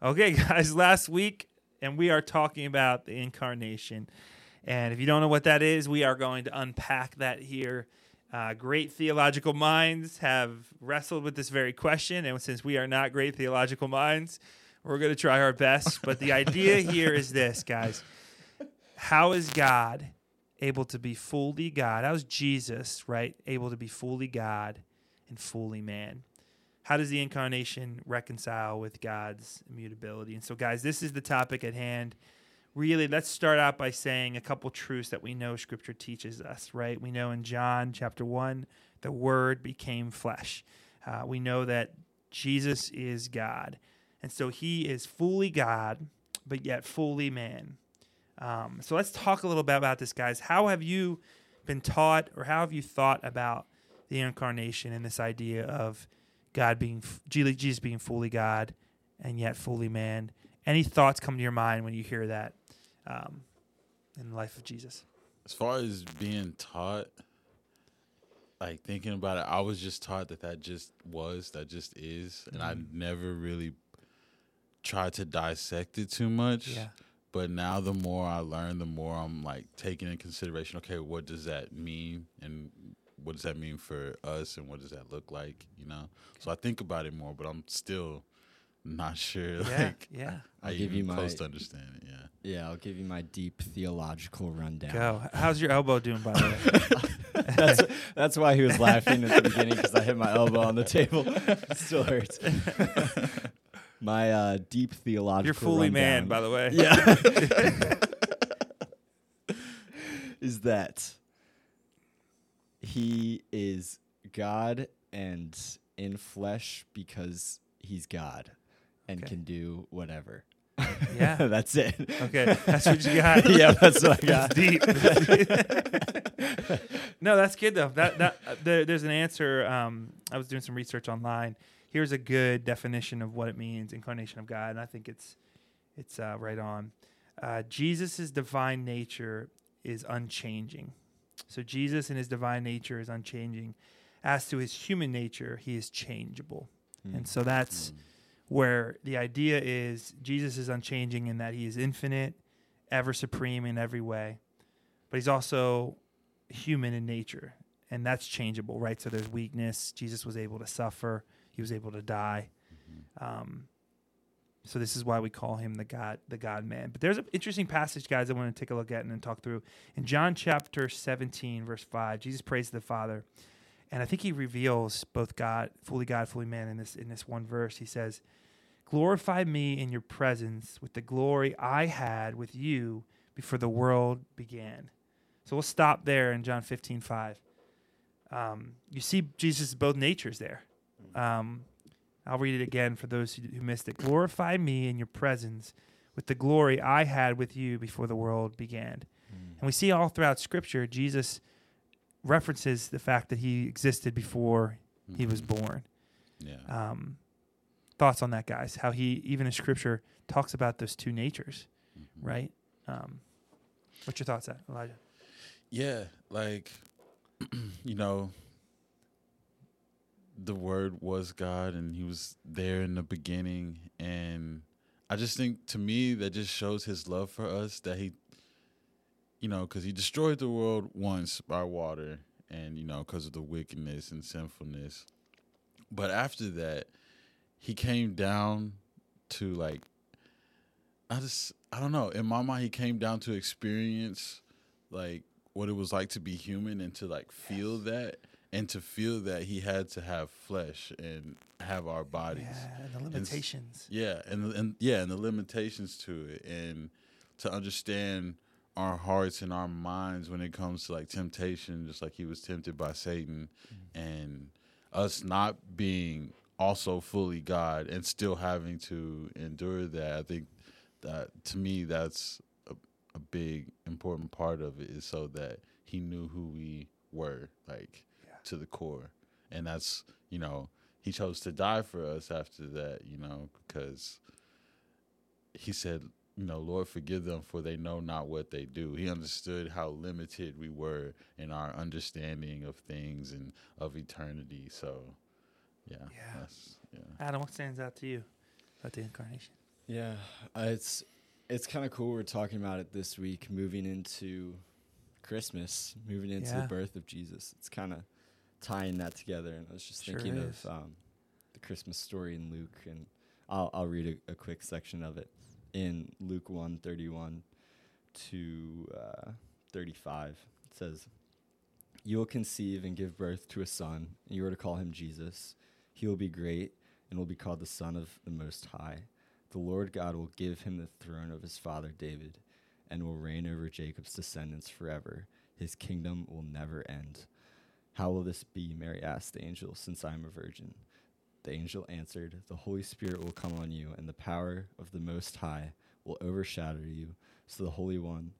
Okay, guys, last week, and we are talking about the incarnation. And if you don't know what that is, we are going to unpack that here. Uh, great theological minds have wrestled with this very question. And since we are not great theological minds, we're going to try our best. But the idea here is this, guys How is God able to be fully God? How is Jesus, right, able to be fully God and fully man? How does the incarnation reconcile with God's immutability? And so, guys, this is the topic at hand. Really let's start out by saying a couple truths that we know scripture teaches us right? We know in john chapter 1 the word became flesh. Uh, we know that jesus is god. And so he is fully god but yet fully man. Um, so let's talk a little bit about this guys. How have you been taught or how have you thought about the incarnation and this idea of god being jesus being fully god and yet fully man any thoughts come to your mind when you hear that um, in the life of Jesus. As far as being taught, like thinking about it, I was just taught that that just was, that just is, and mm-hmm. I never really tried to dissect it too much. Yeah. But now, the more I learn, the more I'm like taking in consideration. Okay, what does that mean, and what does that mean for us, and what does that look like? You know. So I think about it more, but I'm still not sure. Yeah, like, yeah. I'll give you my close to understand it. Yeah. Yeah, I'll give you my deep theological rundown. Go. How's your elbow doing, by the way? that's that's why he was laughing at the beginning because I hit my elbow on the table. It still hurts. my uh, deep theological. You're fully rundown, man, by the way. Yeah. is that he is God and in flesh because he's God and okay. can do whatever. Yeah, that's it. Okay, that's what you got. yeah, that's what I got. deep. no, that's good though. That that uh, there, there's an answer. Um, I was doing some research online. Here's a good definition of what it means: incarnation of God, and I think it's it's uh, right on. Uh, Jesus' divine nature is unchanging. So Jesus in his divine nature is unchanging. As to his human nature, he is changeable. Mm. And so that's mm. where the idea is Jesus is unchanging in that he is infinite, ever supreme in every way, but he's also human in nature, and that's changeable, right? So there's weakness. Jesus was able to suffer, he was able to die. Mm-hmm. Um, so this is why we call him the God, the God Man. But there's an interesting passage, guys, I want to take a look at and then talk through. In John chapter 17, verse 5, Jesus prays to the Father and I think he reveals both God, fully God, fully man in this in this one verse. He says, "Glorify me in your presence with the glory I had with you before the world began." So we'll stop there in John 15, 5. Um, you see Jesus' both natures there. Um, I'll read it again for those who, missed it. Glorify me in your presence with the glory I had with you before the world began. Mm. And we see all throughout Scripture Jesus references the fact that he existed before mm-hmm. he was mm-hmm. born. Yeah. Um, thoughts on that, guys? How he even in Scripture talks about those two natures, mm-hmm. right? Um, what's your thoughts, at Elijah? Yeah, like you know, the Word was God, and He was there in the beginning, and I just think to me that just shows His love for us that He you know, because he destroyed the world once by water, and you know, because of the wickedness and sinfulness. But after that, he came down to like, I just, I don't know. In my mind, he came down to experience like what it was like to be human and to like feel yes. that. And to feel that he had to have flesh and have our bodies, yeah, and the limitations, and, yeah, and and yeah, and the limitations to it, and to understand our hearts and our minds when it comes to like temptation, just like he was tempted by Satan, mm-hmm. and us not being also fully God and still having to endure that. I think that to me, that's a, a big important part of it is so that he knew who we were, like. To the core, and that's you know he chose to die for us after that, you know, because he said you know, Lord, forgive them for they know not what they do. He understood how limited we were in our understanding of things and of eternity. So, yeah. Yeah. yeah. Adam, what stands out to you about the incarnation? Yeah, uh, it's it's kind of cool. We're talking about it this week, moving into Christmas, moving into Yeah. the birth of Jesus. It's kind of tying that together, and I was just Sure thinking is. of um, the Christmas story in Luke, and I'll I'll read a, a quick section of it in Luke one thirty one to uh, thirty five. It says. You will conceive and give birth to a son, and you are to call him Jesus. He will be great and will be called the Son of the Most High. The Lord God will give him the throne of his father David, and will reign over Jacob's descendants forever. His kingdom will never end. How will this be? Mary asked the angel, since I am a virgin. The angel answered, The Holy Spirit will come on you, and the power of the Most High will overshadow you. So the Holy One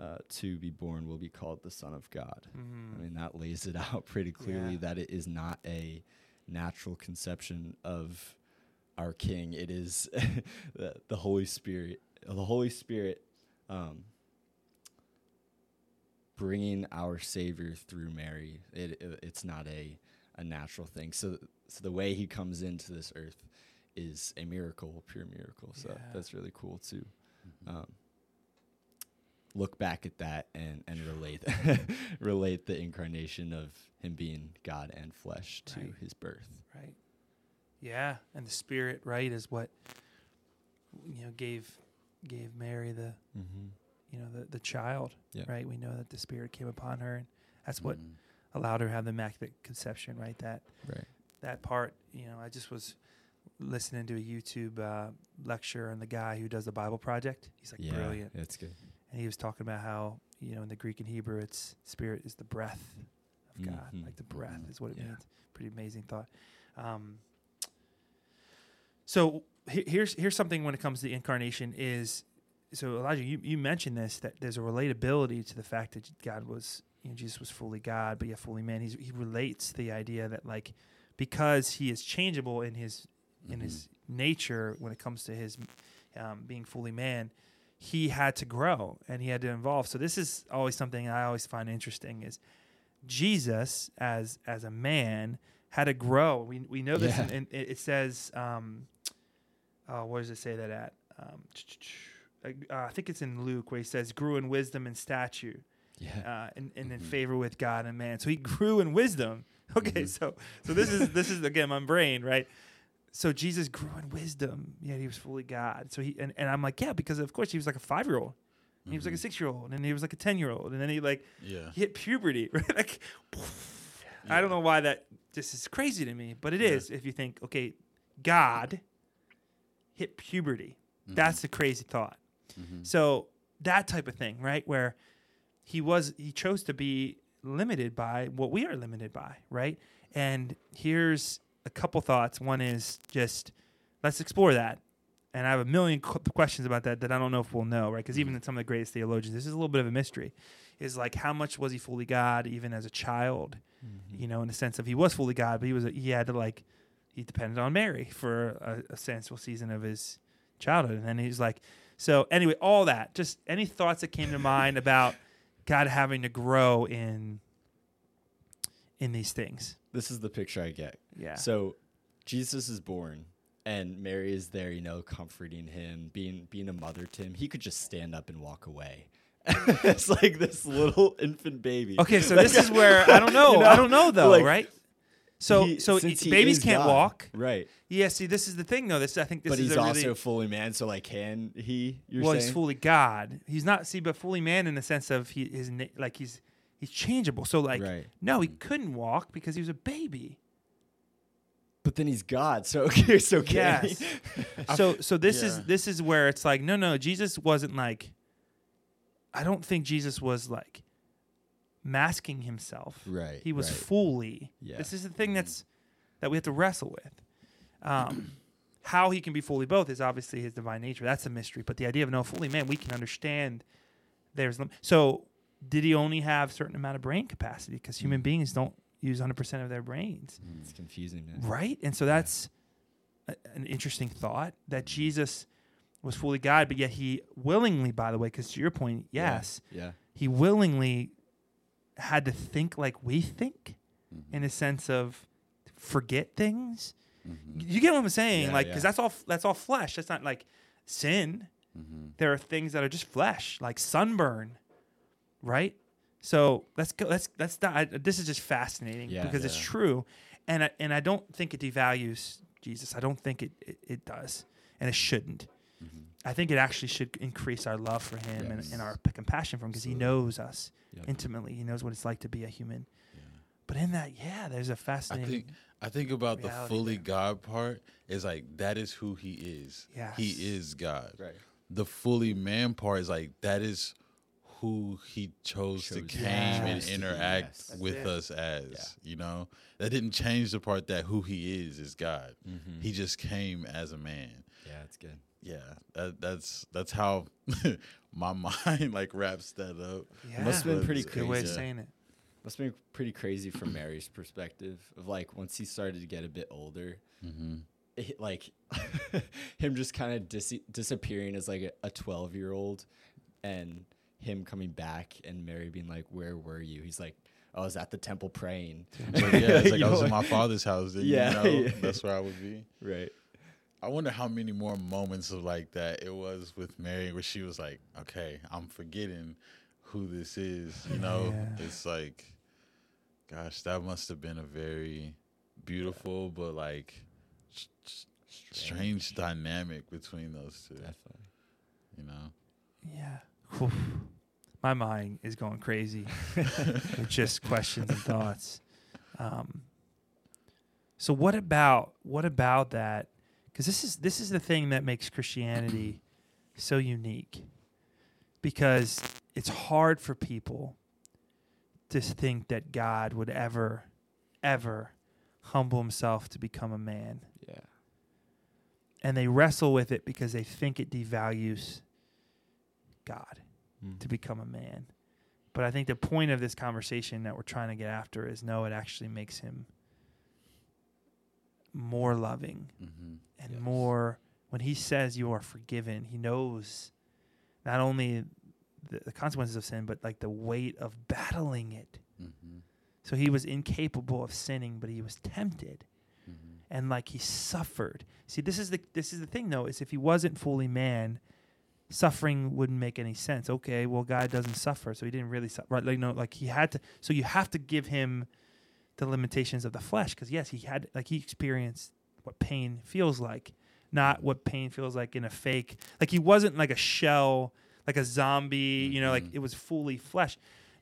uh, to be born will be called the Son of God. I mean, that lays it out pretty clearly Yeah. that it is not a natural conception of our King. It is the, the Holy Spirit. The Holy Spirit um, bringing our Savior through Mary. It, it it's not a a natural thing. So so the way He comes into this earth is a miracle, a pure miracle. So Yeah. that's really cool too. Um, look back at that and and relate relate the incarnation of him being God and flesh to Right. his birth. right? Yeah, and the Spirit, right, is what you know gave gave Mary the Mm-hmm. You know the the child, Yeah. right? We know that the Spirit came upon her, and that's what Mhm. allowed her to have the immaculate conception, right? That Right. that part, you know, I just was listening to a YouTube uh, lecture on the guy who does the Bible Project. He's like yeah, brilliant, That's good. and he was talking about how you know in the Greek and Hebrew, it's Spirit is the breath of God, Mhm. like the breath Mhm. is what it Yeah. means. Pretty amazing thought. Um, so he- here's here's something when it comes to the incarnation is so Elijah, you, you mentioned this that there's a relatability to the fact that God was you know Jesus was fully God but yet fully man. He's, he relates the idea that like because he is changeable in his in Mhm. his nature when it comes to his um, being fully man, he had to grow and he had to evolve. So this is always something I always find interesting is Jesus as as a man had to grow. We we know this, Yeah. and it, it says, um, uh, where does it say that at? Um, uh, I think it's in Luke where he says, "Grew in wisdom and stature, Yeah. uh, and, and in Mhm. favor with God and man." So he grew in wisdom. Okay, Mhm. so so this is this is again my brain, right? So Jesus grew in wisdom, yet he was fully God. So he and, and I'm like, yeah, because of course he was like a five year old, he was like a Mhm. six year old, and he was like a ten year old, and then he like Yeah. he hit puberty, right? Like, I don't know why that just is crazy to me, but it Yeah. is if you think, okay, God hit puberty. Mhm. That's a crazy thought. Mhm. So that type of thing, right? Where he was, he chose to be limited by what we are limited by, right? And here's a couple thoughts. One is just let's explore that. And I have a million qu- questions about that that I don't know if we'll know, right? Because even in some of the greatest theologians, this is a little bit of a mystery. Is like how much was he fully God even as a child? Mm-hmm. You know, in the sense of he was fully God, but he was a, he had to like he depended on Mary for a, a sensible season of his childhood, and then he's like, so anyway, all that. Just any thoughts that came to mind about God having to grow in in these things. This is the picture I get. Yeah. So Jesus is born and Mary is there, you know, comforting him, being being a mother to him. He could just stand up and walk away. it's like this little infant baby. okay, so Like, this is where I don't know. you I don't know though, like, right? So he- so since he babies is can't God, walk. Right. Yeah. See, this is the thing though. This I think this but is he's a also really fully man, so like can he you're well, saying? he's fully God. He's not see, but fully man in the sense of he his na- like he's he's changeable. So like right. no, he couldn't walk because he was a baby. But then he's God. So okay, so can Yes. so so this is yeah. this is where it's like no no Jesus wasn't like I don't think Jesus was like masking himself. right. He was right. fully. Yeah. This is the thing that's that we have to wrestle with. Um, how he can be fully both is obviously his divine nature. That's a mystery. But the idea of no fully man, we can understand. There's lim- so did he only have certain amount of brain capacity? Because human Mm. beings don't use 100 percent of their brains, It's confusing, man. right? And so that's a, an interesting thought that Jesus was fully God, but yet he willingly, by the way, because to your point, Yeah. yes, Yeah. he willingly had to think like we think Mhm. in a sense of forget things. Mhm. You get what I'm saying? Yeah, like, because yeah. that's all that's all flesh. That's not like sin. Mhm. There are things that are just flesh, like sunburn, right? So let's go. Let's let's. di- I, this is just fascinating Yeah. because it's true, and I, and I don't think it devalues Jesus. I don't think it it, it does, and it shouldn't. I think it actually should increase our love for Him and, Yes. and our p- compassion for Him because He knows us Yep. intimately. He knows what it's like to be a human. Yeah. But in that, yeah, there's a fascinating. I think I think about the fully there. God part is like that is who he is. Yes. He is God. Right. The fully man part is like that is who he chose, to Chose came to and be, yes. interact with it. us as. Yeah. You know? That didn't change the part that who he is is God. Mm-hmm. He just came as a man. yeah, it's good. Yeah. That that's that's how my mind like wraps that up. yeah, must have been pretty That's a good way of crazy. saying it. Must have been pretty crazy from Mary's perspective of like once he started to get a bit older, Mm-hmm. it, like him just kind of dis- disappearing as like a 12 year old and him coming back and Mary being like, Where were you? He's like, I was at the temple praying. But yeah, it's like I was in my father's house. Yeah, you know, yeah. that's where I would be. Right. I wonder how many more moments of like that it was with Mary where she was like, okay, I'm forgetting who this is. You know, Yeah. it's like, gosh, that must have been a very beautiful but like s- s- strange dynamic between those two. Definitely. You know, Yeah. Whew. My mind is going crazy with just questions and thoughts. Um, so what about what about that? Because this is this is the thing that makes Christianity so unique. Because it's hard for people to think that God would ever, ever humble himself to become a man Yeah. and they wrestle with it because they think it devalues God Mm. to become a man. But I think the point of this conversation that we're trying to get after is no, it actually makes him more loving mm-hmm. and Yes. more when he says you are forgiven, he knows not only the, the consequences of sin, but like the weight of battling it. Mm-hmm. So he was incapable of sinning, but he was tempted Mm-hmm. and like he suffered. See, this is the this is the thing though, is if he wasn't fully man, suffering wouldn't make any sense. Okay, well God doesn't suffer, so he didn't really suffer. Right? Like no, like he had to so you have to give him the limitations of the flesh because yes, he had like he experienced what pain feels like, not what pain feels like in a fake. Like he wasn't like a shell, like a zombie, you know, like Mhm. it was fully flesh.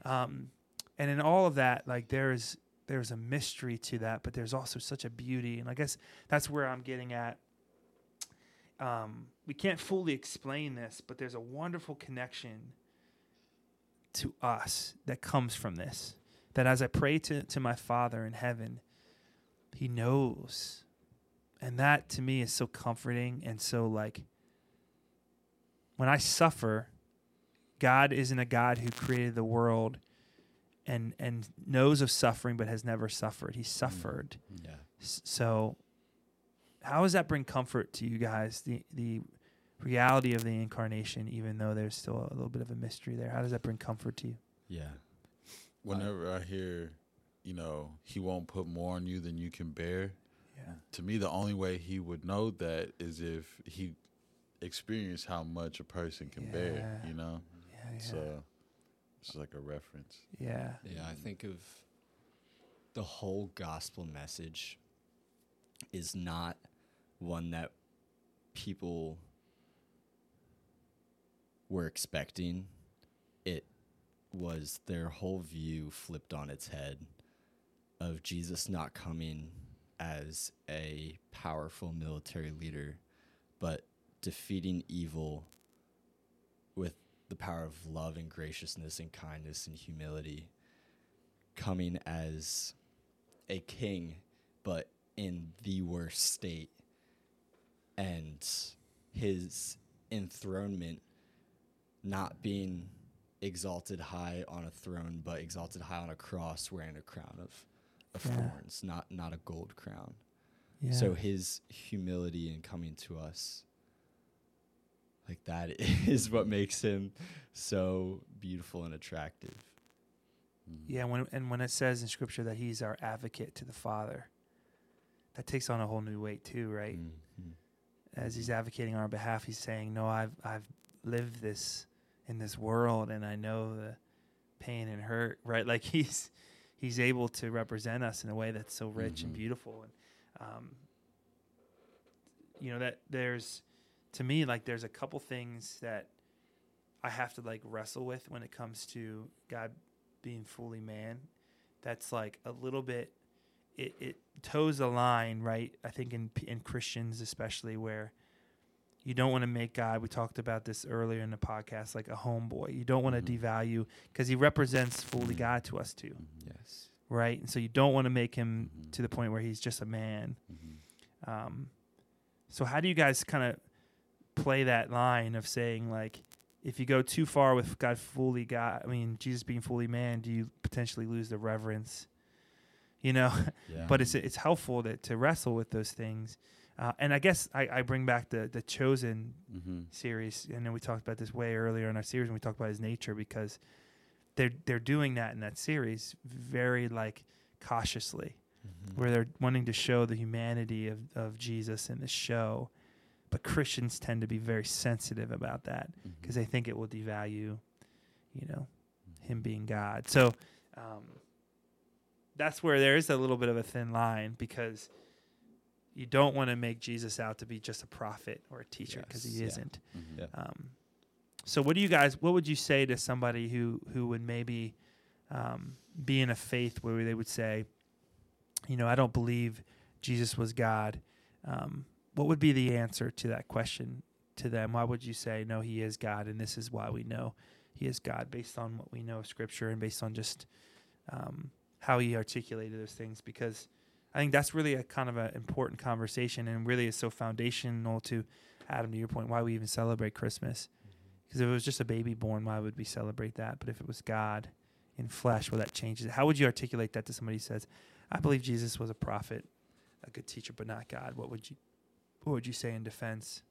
Um and in all of that, like there's there's a mystery to that, but there's also such a beauty. And I guess that's where I'm getting at. Um, we can't fully explain this, but there's a wonderful connection to us that comes from this. That as I pray to, to my Father in heaven, He knows. And that to me is so comforting and so like when I suffer, God isn't a God who created the world and and knows of suffering but has never suffered. He mm. suffered. Yeah. So how does that bring comfort to you guys? The the reality of the incarnation, even though there's still a little bit of a mystery there. How does that bring comfort to you? Yeah. Whenever I hear, you know, he won't put more on you than you can bear. Yeah. to me the only way he would know that is if he experienced how much a person can bear Yeah. you know Yeah. Yeah. so it's like a reference yeah. Yeah, I think of the whole gospel message is not one that people were expecting. It was their whole view flipped on its head of Jesus not coming as a powerful military leader, but defeating evil with the power of love and graciousness and kindness and humility coming as a king but in the worst state. And his enthronement not being exalted high on a throne but exalted high on a cross wearing a crown of, of Yeah. thorns not not a gold crown Yeah. so his humility in coming to us, like that is what makes him so beautiful and attractive. Mhm. Yeah, when and when it says in scripture that he's our advocate to the Father, that takes on a whole new weight too, right? Mhm. as he's advocating on our behalf, he's saying, "No, I've I've lived this in this world, and I know the pain and hurt." Right? Like he's he's able to represent us in a way that's so rich and Mhm. beautiful, and um, you know that there's to me like there's a couple things that I have to like wrestle with when it comes to God being fully man. That's like a little bit. It, it toes a line, right? I think in in Christians especially where you don't want to make God. We talked about this earlier in the podcast, like a homeboy. You don't want to Mhm. devalue because he represents fully. God to us too. Yes. right? And so you don't want to make him Mhm. to the point where he's just a man. Mhm. Um, so how do you guys kind of play that line of saying like, if you go too far with God fully God, I mean Jesus being fully man, do you potentially lose the reverence? You know, Yeah. but it's it's helpful to to wrestle with those things. Uh, and I guess I, I bring back the the chosen Mhm. series. And then we talked about this way earlier in our series when we talked about his nature because they're they're doing that in that series very like cautiously Mhm. where they're wanting to show the humanity of, of Jesus in the show. But Christians tend to be very sensitive about that because they think it will devalue, you know, him being God. So um, that's where there is a little bit of a thin line because you don't want to make Jesus out to be just a prophet or a teacher because Yes, he yeah. isn't. Mhm. Yeah. Um, so what do you guys? What would you say to somebody who who would maybe um, be in a faith where they would say, you know, I don't believe Jesus was God. Um, what would be the answer to that question to them? Why would you say no? He is God, and this is why we know he is God based on what we know of Scripture and based on just um, how he articulated those things. Because I think that's really a kind of an important conversation, and really is so foundational to Adam. To your point, why we even celebrate Christmas. Mm-hmm. Because if it was just a baby born, why would we celebrate that? But if it was God in flesh, well, that changes it. How would you articulate that to somebody who says, "I believe Jesus was a prophet, a good teacher, but not God"? What would you, what would you say in defense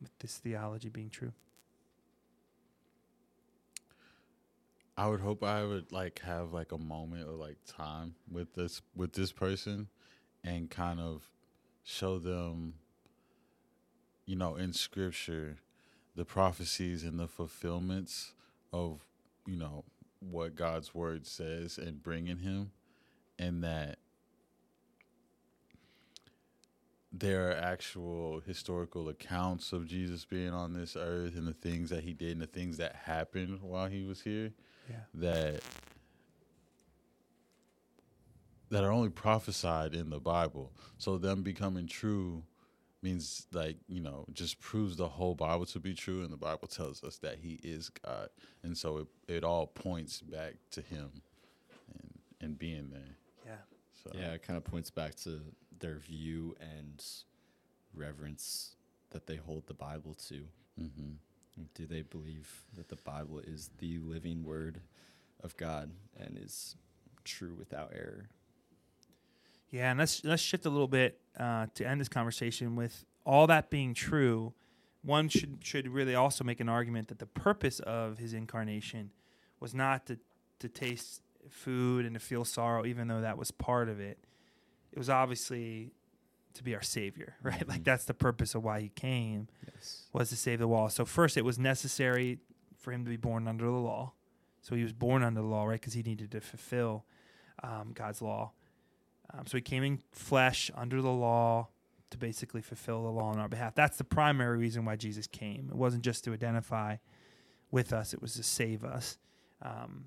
with this theology being true? I would hope I would like have like a moment or like time with this with this person and kind of show them you know in scripture the prophecies and the fulfillments of you know what God's word says and bringing him and that there are actual historical accounts of Jesus being on this earth and the things that he did and the things that happened while he was here Yeah. that that are only prophesied in the Bible. So them becoming true means like, you know, just proves the whole Bible to be true and the Bible tells us that he is God. And so it, it all points back to him and and being there. Yeah. So Yeah, it kind of points back to their view and reverence that they hold the Bible to. hmm Do they believe that the Bible is the living word of God and is true without error? Yeah, and let's let's shift a little bit uh, to end this conversation with all that being true. One should should really also make an argument that the purpose of his incarnation was not to to taste food and to feel sorrow, even though that was part of it. It was obviously to be our savior, right? Like Mhm. that's the purpose of why he came Yes. was to save the law. So first, it was necessary for him to be born under the law. So he was born under the law, right? Because he needed to fulfill um, God's law. Um, so he came in flesh under the law to basically fulfill the law on our behalf. That's the primary reason why Jesus came. It wasn't just to identify with us; it was to save us. Um,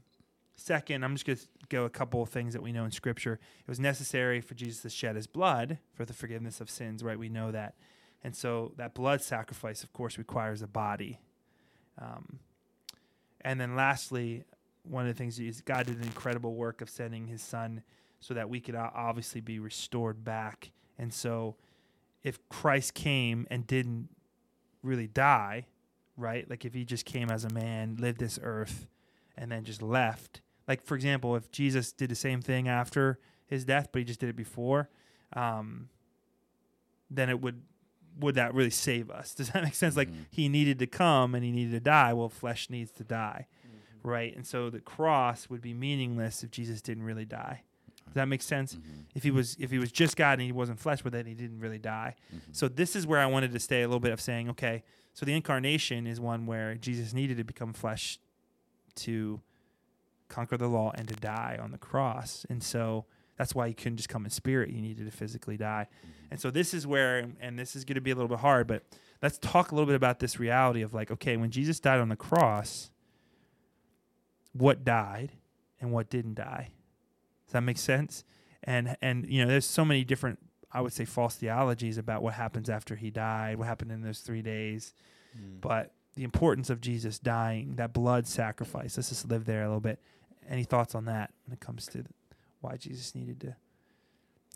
second, I'm just going to go a couple of things that we know in Scripture. It was necessary for Jesus to shed his blood for the forgiveness of sins, right? We know that. And so that blood sacrifice, of course, requires a body. Um, and then lastly, one of the things is God did an incredible work of sending his son so that we could obviously be restored back. And so if Christ came and didn't really die, right? Like if he just came as a man, lived this earth, and then just left. Like, for example, if Jesus did the same thing after his death, but he just did it before, um, then it would would that really save us? Does that make sense? Like Mhm. he needed to come and he needed to die. Well, flesh needs to die, right? And so the cross would be meaningless if Jesus didn't really die, Does that make sense? Mhm. If he was if he was just God and he wasn't flesh with it, he didn't really die. Mhm. So this is where I wanted to stay a little bit of saying, okay, so the incarnation is one where Jesus needed to become flesh to conquer the law and to die on the cross. And so that's why he couldn't just come in spirit. He needed to physically die. And so this is where, and this is going to be a little bit hard, but let's talk a little bit about this reality of like, okay, when Jesus died on the cross, what died and what didn't die? Does that make sense? And and you know, there's so many different, I would say, false theologies about what happens after he died, what happened in those three days. Mm. But the importance of Jesus dying, that blood sacrifice. Let's just live there a little bit. Any thoughts on that when it comes to why Jesus needed to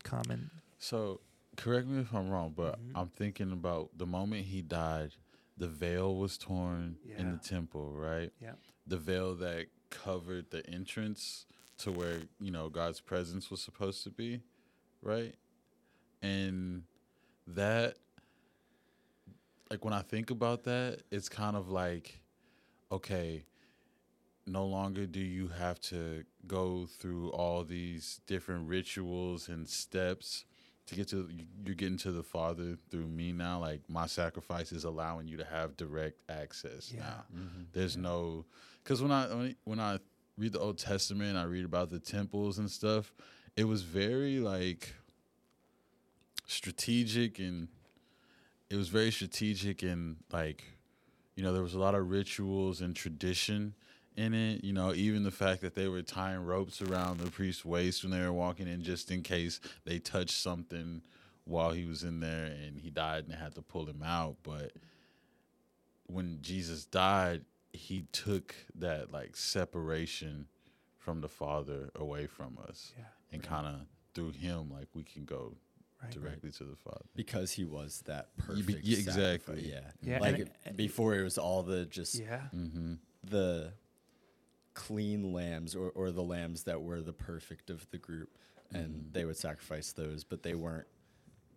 come and So, correct me if I'm wrong, but Mhm. I'm thinking about the moment he died, the veil was torn in the temple, right? Yeah. The veil that covered the entrance to where, you know, God's presence was supposed to be, right? And that like when I think about that, it's kind of like okay, no longer do you have to go through all these different rituals and steps to get to you- you're getting to the father through me now like my sacrifice is allowing you to have direct access Yeah. now Mm-hmm. there's no because when I- when i read the old testament i read about the temples and stuff it was very like strategic and it was very strategic and like you know there was a lot of rituals and tradition in it you know even the fact that they were tying ropes around the priest's waist when they were walking in just in case they touched something while he was in there and he died and they had to pull him out. But when jesus died he took that like separation from the father away from us yeah, and kind of through him like we can go right. directly to the father because he was that You be- yeah, exactly. Yeah. Yeah, Like and- it- and- before, it was all the just Yeah, mm-hmm the clean lambs or, or the lambs that were the perfect of the group, and Mhm. they would sacrifice those, but they weren't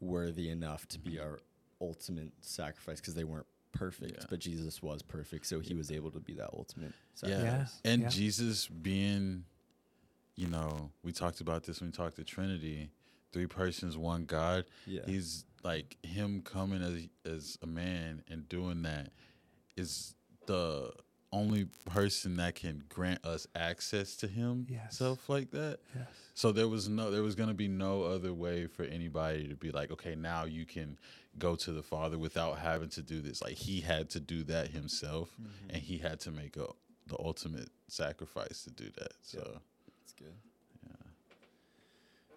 worthy enough to be our ultimate sacrifice because they weren't perfect. Yeah. But Jesus was perfect, so he was able to be that ultimate Sacrifice. Yeah. sacrifice. And Yeah. Jesus being, you know, we talked about this when we talked to Trinity, three persons, one God. Yeah. He's like him coming as as a man and doing that is the only person that can grant us access to him Yes. self like that. yes, So there was no there was going to be no other way for anybody to be like, okay, now you can go to the Father without having to do this. Like he had to do that himself Mm-hmm. and he had to make a the ultimate sacrifice to do that. So That's good.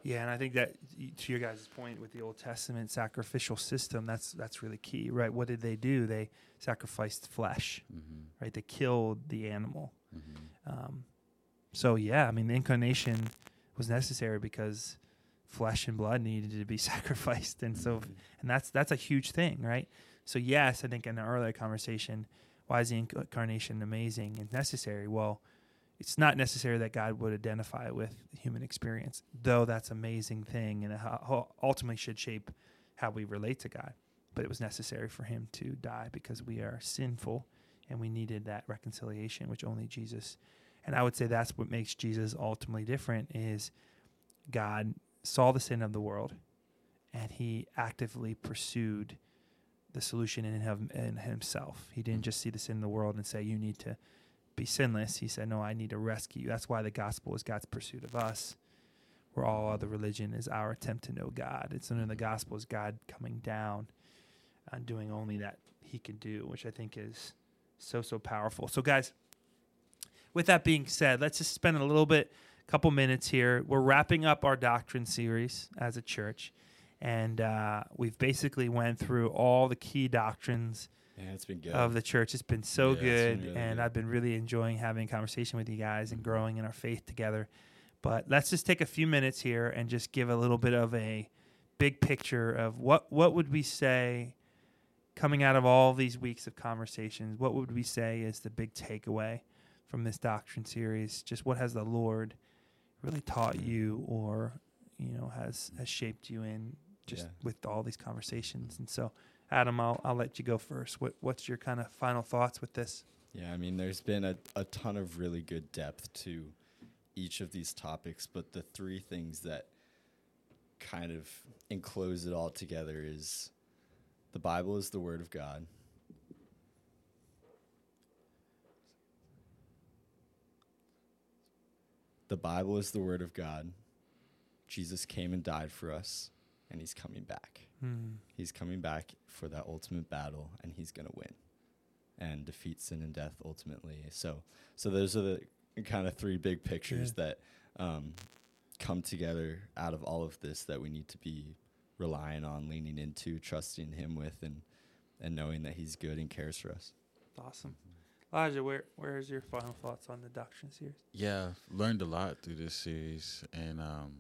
Yeah. And I think that to your guys' point with the Old Testament sacrificial system, that's that's really key, right? What did they do? They sacrificed flesh, mhm, right? They killed the animal. mhm. Um, so yeah, I mean, the incarnation was necessary because flesh and blood needed to be sacrificed, and so and that's that's a huge thing, right? So yes, I think in the earlier conversation, why is the incarnation amazing and necessary? Well, it's not necessary that God would identify with human experience, though that's an amazing thing and ultimately should shape how we relate to God. But it was necessary for him to die because we are sinful and we needed that reconciliation, which only Jesus. And I would say that's what makes Jesus ultimately different is God saw the sin of the world and he actively pursued the solution in, him, in himself. He didn't mm. just see the sin in the world and say, You need to be sinless. He said, No, I need to rescue you. That's why the gospel is God's pursuit of us, where all other religion is our attempt to know God. It's in the gospel is God coming down and doing only that he can do, which I think is so, so powerful. So, guys, with that being said, let's just spend a little bit, couple minutes here. We're wrapping up our doctrine series as a church and uh, we've basically went through all the key doctrines Yeah, it's been good. of the church. It's been so Yeah, good, been really and good. I've been really enjoying having a conversation with you guys and mm-hmm. growing in our faith together. But let's just take a few minutes here and just give a little bit of a big picture of what what would we say coming out of all these weeks of conversations. What would we say is the big takeaway from this doctrine series? Just what has the Lord really taught mm. you, or you know, has has shaped you in just Yeah. with all these conversations? And so. Adam, I'll, I'll let you go first. What what's your kind of final thoughts with this? Yeah, I mean, there's been a, a ton of really good depth to each of these topics, but the three things that kind of enclose it all together is the Bible is the Word of God. The Bible is the Word of God. Jesus came and died for us, and He's coming back. Hmm. He's coming back for that ultimate battle, and He's going to win and defeat sin and death ultimately. So, so those are the kind of three big pictures that um, come together out of all of this that we need to be relying on, leaning into, trusting Him with, and and knowing that He's good and cares for us. Awesome. Elijah, where where's your final thoughts on the doctrine series? Yeah, learned a lot through this series, and um,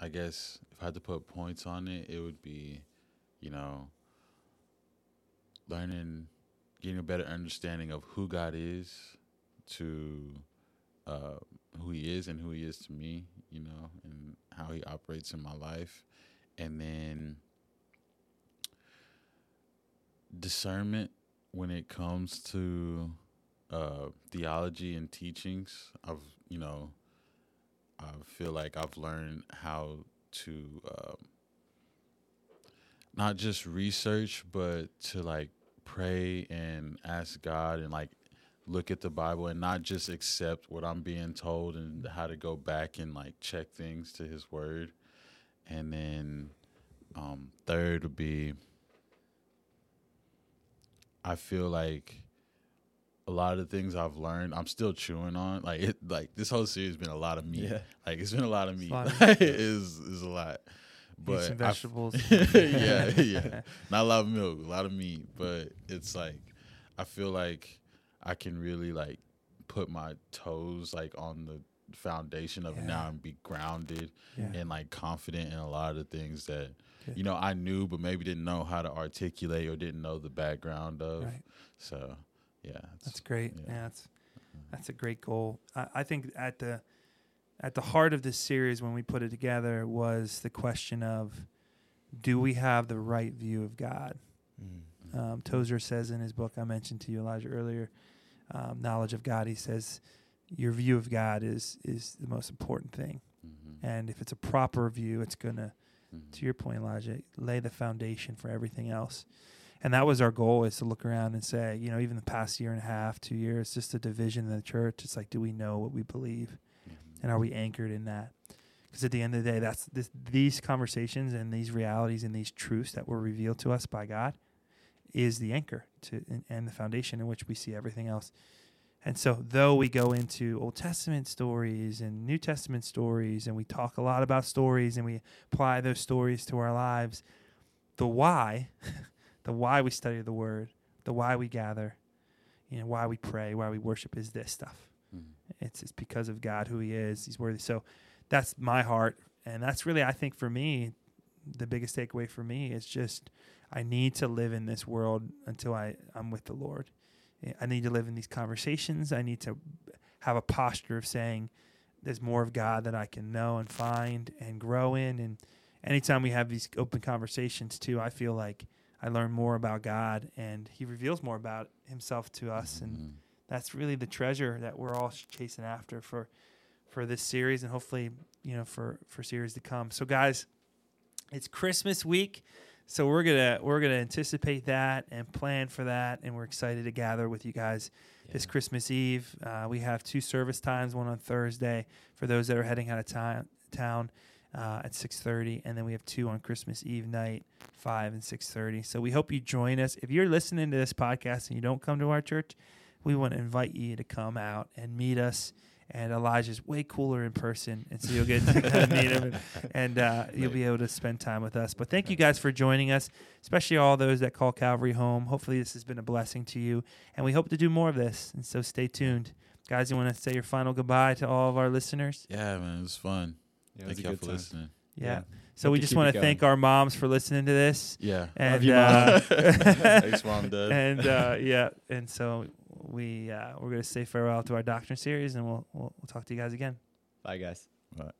I guess if I had to put points on it, it would be, you know, learning, getting a better understanding of who God is, to uh, who He is and who He is to me, you know, and how He operates in my life, and then discernment when it comes to uh, theology and teachings. I've, you know, I feel like I've learned how to um, not just research, but to like pray and ask God and like look at the Bible and not just accept what I'm being told and how to go back and like check things to His Word. And then um, third would be I feel like a lot of the things I've learned, I'm still chewing on. Like it, like this whole series has been a lot of meat. Yeah. Like it's been a lot of meat. a lot of Like, it is is a lot. Eat But some I f- vegetables. yeah, yeah. Not a lot of milk, a lot of meat. But it's like I feel like I can really like put my toes like on the foundation of it now and be grounded Yeah. and like confident in a lot of the things that Good. you know I knew but maybe didn't know how to articulate or didn't know the background of. Right. So yeah, That's great. yeah. Yeah, that's that's a great goal. I, I think at the at the heart of this series when we put it together was the question of do we have the right view of God? Um, Tozer says in his book I mentioned to you Elijah earlier, um, knowledge of God. He says your view of God is is the most important thing, Mhm. and if it's a proper view, it's gonna Mhm. to your point, Elijah, lay the foundation for everything else. And that was our goal is to look around and say, you know, even the past year and a half, two years, just a division in the church. It's like, do we know what we believe? Mhm. And are we anchored in that? Because at the end of the day, that's this, these conversations and these realities and these truths that were revealed to us by God is the anchor to and, and the foundation in which we see everything else. And so, though we go into Old Testament stories and New Testament stories, and we talk a lot about stories and we apply those stories to our lives, the why, the why we study the Word, the why we gather, you know, why we pray, why we worship is this stuff. Mhm. It's it's because of God who He is. He's worthy. So that's my heart, and that's really I think for me, the biggest takeaway for me is just I need to live in this world until I I'm with the Lord. I need to live in these conversations. I need to have a posture of saying, "There's more of God that I can know and find and grow in." And anytime we have these open conversations, too, I feel like I learn more about God, and He reveals more about Himself to us, and Mhm. that's really the treasure that we're all chasing after for for this series and hopefully you know for for series to come. So guys it's christmas week so we're gonna we're gonna anticipate that and plan for that and we're excited to gather with you guys this christmas eve. Uh, we have two service times one on thursday for those that are heading out of town town uh, at 6.30 and then we have two on christmas eve night 5 and 6.30 so we hope you join us if you're listening to this podcast and you don't come to our church we want to invite you to come out and meet us. And Elijah's way cooler in person, and so you'll get to kind of meet him, and, and uh, you'll be able to spend time with us. But thank you guys for joining us, especially all those that call Calvary home. Hopefully, this has been a blessing to you, and we hope to do more of this. And so, stay tuned, guys. You want to say your final goodbye to all of our listeners? Yeah, man, it was fun. Yeah, Thank y'all for time. listening. Yeah. Yeah. So Hope we just want to thank our moms for listening to this, Yeah. and you, uh, Thanks, mom, dad. and uh, yeah, and so we uh, we're gonna say farewell to our doctrine series, and we'll, we'll we'll talk to you guys again. Bye, guys. Right.